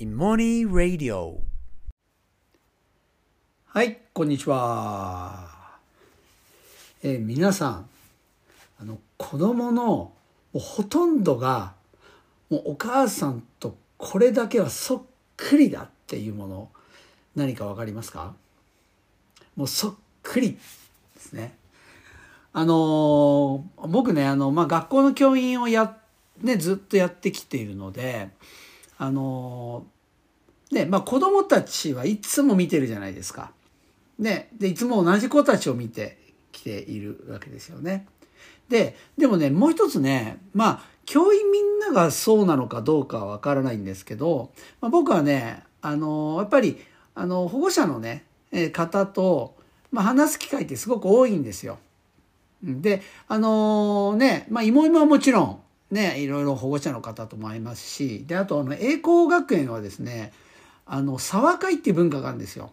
Imoni Radio はい、こんにちは。えー皆さん、あの、子供のもうほとんどが、もうお母さんとこれだけはそっくりだっていうもの、何かわかりますか？もうそっくりですね。あのー僕ね、あの、まあ、学校の教員をや、ね、ずっとやってきているので、あのーね、まあ、子供たちはいつも見てるじゃないですか。ね、で、いつも同じ子たちを見てきているわけですよね。で、でもね、もう一つね、まあ、教員みんながそうなのかどうかはわからないんですけど、まあ、僕はね、あの、やっぱり、あの、保護者のね、え方と、まあ、話す機会ってすごく多いんですよ。で、あのね、まあ、妹はもちろん、ね、いろいろ保護者の方とも会いますし、で、あと、あの、栄光学園はですね、あの、沢会っていう文化があるんですよ。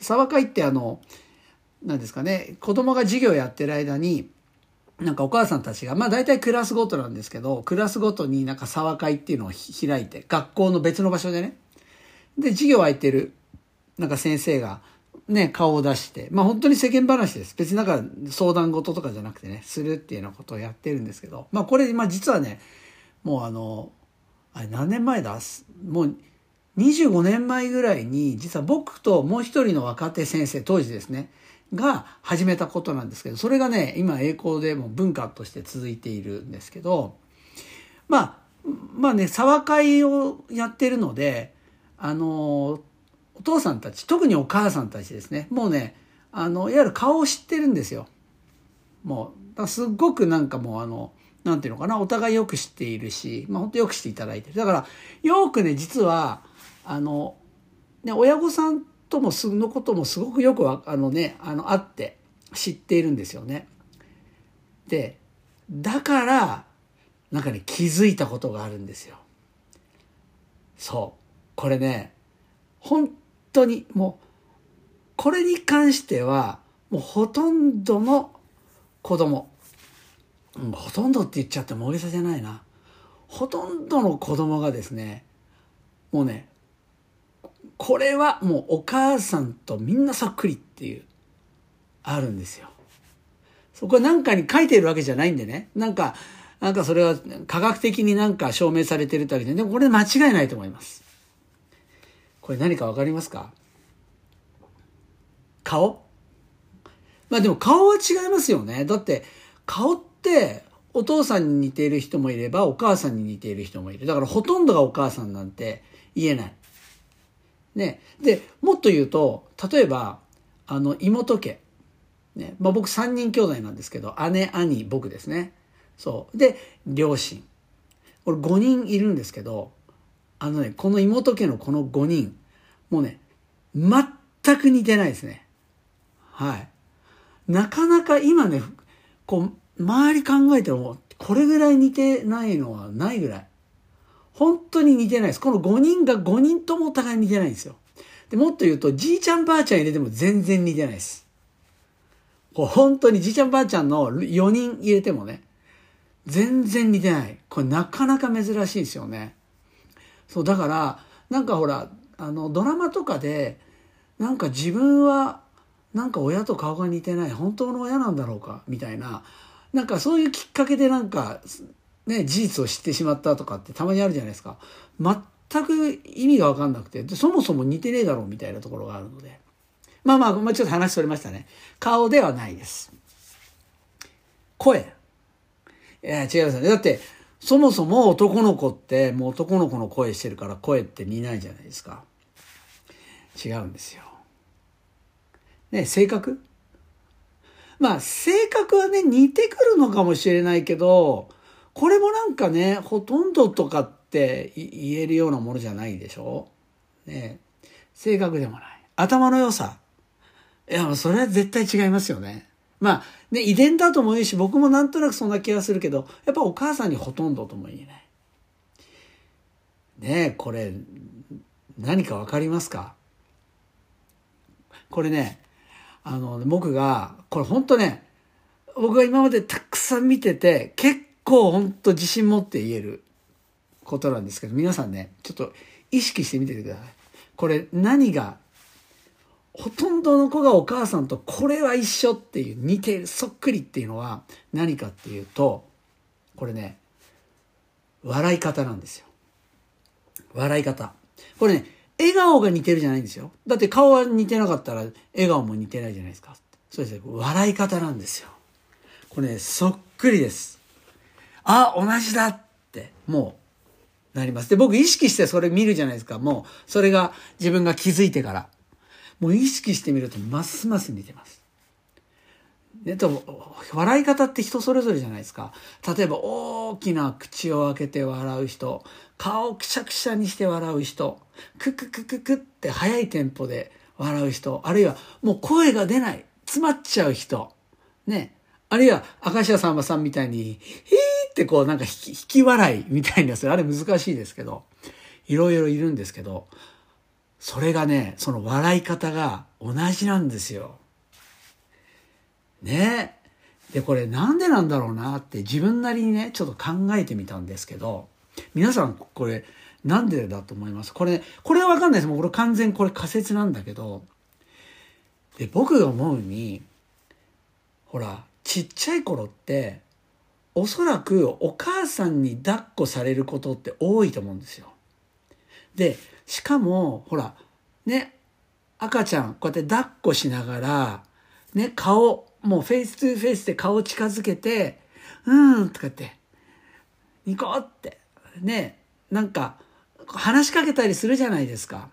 沢会ってあの、なんですかね、子供が授業やってる間に、なんかお母さんたちが、まあ大体クラスごとなんですけど、クラスごとになんか沢会っていうのを開いて、学校の別の場所でね。で、授業空いてる、なんか先生が、ね、顔を出して、まあ本当に世間話です。別になんか相談事とかじゃなくてね、するっていうようなことをやってるんですけど、まあこれ、まあ実はね、もうあの、あれ何年前だ？もう25年前ぐらいに、実は僕ともう一人の若手先生、当時ですね、が始めたことなんですけど、それがね、今栄光でも文化として続いているんですけど、まあ、まあね、沢会をやってるので、あの、お父さんたち、特にお母さんたちですね、もうね、あの、いわゆる顔を知ってるんですよ。もう、だすっごくなんかもうあの、なんていうのかな、お互いよく知っているし、まあ本当よくしていただいてる。だから、よくね、実は、あの、ね、親御さんともすのこともすごくよくあのね、あの、あって知っているんですよね。で、だから、なんかね、気づいたことがあるんですよ。そう。これね、本当にもう、これに関しては、もうほとんどの子供、うんほとんどって言っちゃっても大げさじゃないな。ほとんどの子供がですね、もうね、これはもうお母さんとみんなそっくりっていう、あるんですよ。そこは何かに書いてるわけじゃないんでね。なんか、なんかそれは科学的になんか証明されてるってわけで、でもこれ間違いないと思います。これ何かわかりますか？顔？まあでも顔は違いますよね。だって顔ってお父さんに似ている人もいればお母さんに似ている人もいる。だからほとんどがお母さんなんて言えない。ね。で、もっと言うと、例えば、あの、妹家。ね。まあ僕3人兄弟なんですけど、姉、兄、僕ですね。そう。で、両親。これ5人いるんですけど、あのね、この妹家のこの5人、もうね、全く似てないですね。はい。なかなか今ね、こう、周り考えても、これぐらい似てないのはないぐらい。本当に似てないです。この5人が5人ともお互い似てないんですよ。で、もっと言うと、じいちゃんばあちゃん入れても全然似てないです。こう本当にじいちゃんばあちゃんの4人入れてもね、全然似てない。これなかなか珍しいですよね。そう、だから、なんかほら、あの、ドラマとかで、なんか自分は、なんか親と顔が似てない、本当の親なんだろうか、みたいな、なんかそういうきっかけでなんか、ね、事実を知ってしまったとかってたまにあるじゃないですか。全く意味がわかんなくて、そもそも似てねえだろうみたいなところがあるので。まあまあ、まあ、ちょっと話それましたね。顔ではないです。声。いや、違いますね。だって、そもそも男の子って、もう男の子の声してるから声って似ないじゃないですか。違うんですよ。ね、性格？まあ、性格はね、似てくるのかもしれないけど、これもなんかね、ほとんどとかって言えるようなものじゃないでしょ？ね、性格でもない。頭の良さ。いや、それは絶対違いますよね。まあ、ね、遺伝だとも言うし、僕もなんとなくそんな気がするけど、やっぱお母さんにほとんどとも言えない。ね、これ、何かわかりますか？これね、あの、僕が、これ本当ね、僕が今までたくさん見てて、結構本当自信持って言えることなんですけど、皆さんね、ちょっと意識してみてください。これ何が、ほとんどの子がお母さんとこれは一緒っていう似てる、そっくりっていうのは何かっていうと、これね、笑い方なんですよ。笑い方。これね、笑顔が似てるじゃないんですよ。だって顔は似てなかったら笑顔も似てないじゃないですか。そうですね。笑い方なんですよ。これね、そっくりです。あ、同じだって、もう、なります。で、僕意識してそれ見るじゃないですか。もう、それが自分が気づいてから。もう意識してみると、ますます似てます。でと笑い方って人それぞれじゃないですか。例えば大きな口を開けて笑う人、顔をくしゃくしゃにして笑う人、クククククって速いテンポで笑う人、あるいはもう声が出ない、詰まっちゃう人、ね。あるいは明石家さんまさんみたいに、ヒーってこうなんか引き引き笑いみたいなやつ、あれ難しいですけど、いろいろいるんですけど、それがね、その笑い方が同じなんですよ。ねで、これなんでなんだろうなって自分なりにね、ちょっと考えてみたんですけど、皆さんこれなんでだと思います？これ、ね、これはわかんないです。もうこれ完全これ仮説なんだけど、で、僕が思うに、ほら、ちっちゃい頃って、おそらくお母さんに抱っこされることって多いと思うんですよ。で、しかも、ほら、ね、赤ちゃん、こうやって抱っこしながら、ね、顔、もうフェイス2フェイスで顔近づけて、うん、とかって、ニコって、ね、なんか、話しかけたりするじゃないですか。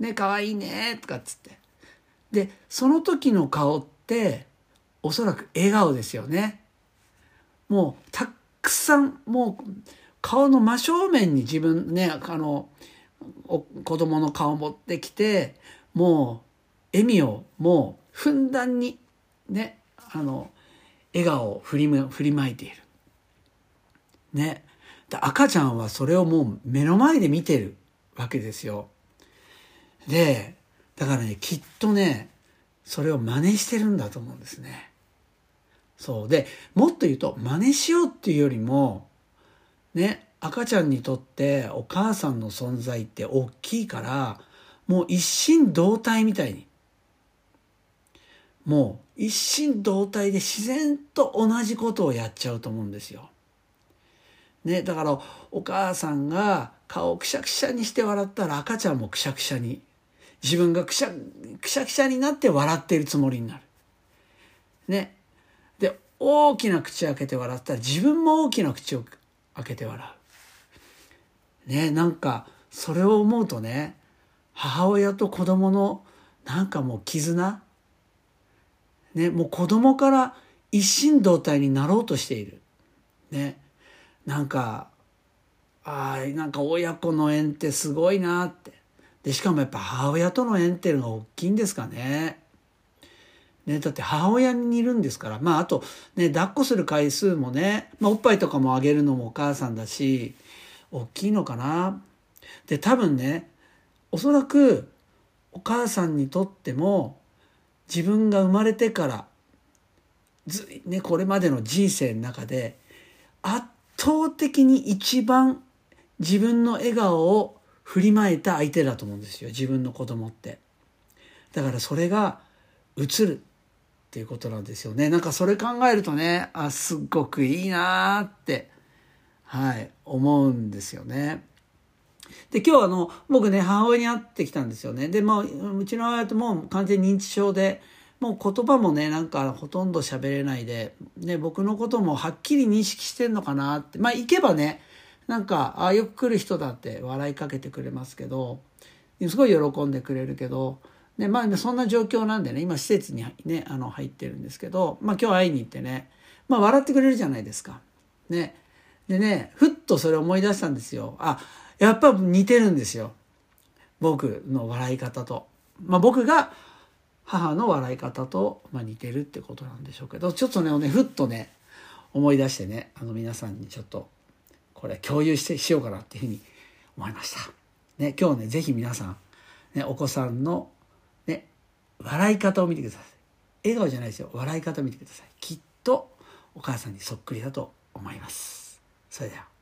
ね、可愛いね、とかっつって。で、その時の顔って、おそらく笑顔ですよね。もう、たくさん、もう、顔の真正面に自分ね、あの、子供の顔を持ってきて、もう、笑みをもう、ふんだんにねあの笑顔を振り振りまいている。ね。で赤ちゃんはそれをもう目の前で見てるわけですよ。で、だからね、きっとね、それを真似してるんだと思うんですね。そう。で、もっと言うと、真似しようっていうよりも、ね、赤ちゃんにとってお母さんの存在って大きいから、もう一心同体みたいに、もう一心同体で自然と同じことをやっちゃうと思うんですよ。ね、だからお母さんが顔をくしゃくしゃにして笑ったら赤ちゃんもくしゃくしゃに自分がくしゃくしゃくしゃになって笑っているつもりになる。ね。で大きな口開けて笑ったら自分も大きな口を開けて笑う。ねなんかそれを思うとね母親と子供のなんかもう絆ね、もう子供から一心同体になろうとしている。ね。なんか、ああ、なんか親子の縁ってすごいなって。で、しかもやっぱ母親との縁っていうのが大きいんですかね。ね、だって母親にいるんですから。まあ、あと、ね、抱っこする回数もね、まあ、おっぱいとかもあげるのもお母さんだし、大きいのかな。で、多分ね、おそらくお母さんにとっても、自分が生まれてからず、ね、これまでの人生の中で圧倒的に一番自分の笑顔を振りまいた相手だと思うんですよ自分の子供って。だからそれが映るっていうことなんですよね。なんかそれ考えるとねあすっごくいいなってはい思うんですよね。で、今日あの、僕ね、母親に会ってきたんですよね。で、まあ、うちの母親ともう完全認知症で、もう言葉もね、なんかほとんど喋れないで、ね、僕のこともはっきり認識してんのかなって。まあ、行けばね、なんか、ああ、よく来る人だって笑いかけてくれますけど、すごい喜んでくれるけど、ね、まあ、そんな状況なんでね、今施設にね、あの、入ってるんですけど、まあ、今日会いに行ってね、まあ、笑ってくれるじゃないですか。ね。でね、ふっとそれ思い出したんですよ。あ、やっぱ似てるんですよ。僕の笑い方と。まあ僕が母の笑い方と、まあ、似てるってことなんでしょうけど、ちょっとね、ふっとね、思い出してね、あの皆さんにちょっとこれ共有してしようかなっていうふうに思いました。ね、今日ね、ぜひ皆さん、ね、お子さんのね、笑い方を見てください。笑顔じゃないですよ。笑い方を見てください。きっとお母さんにそっくりだと思います。それでは。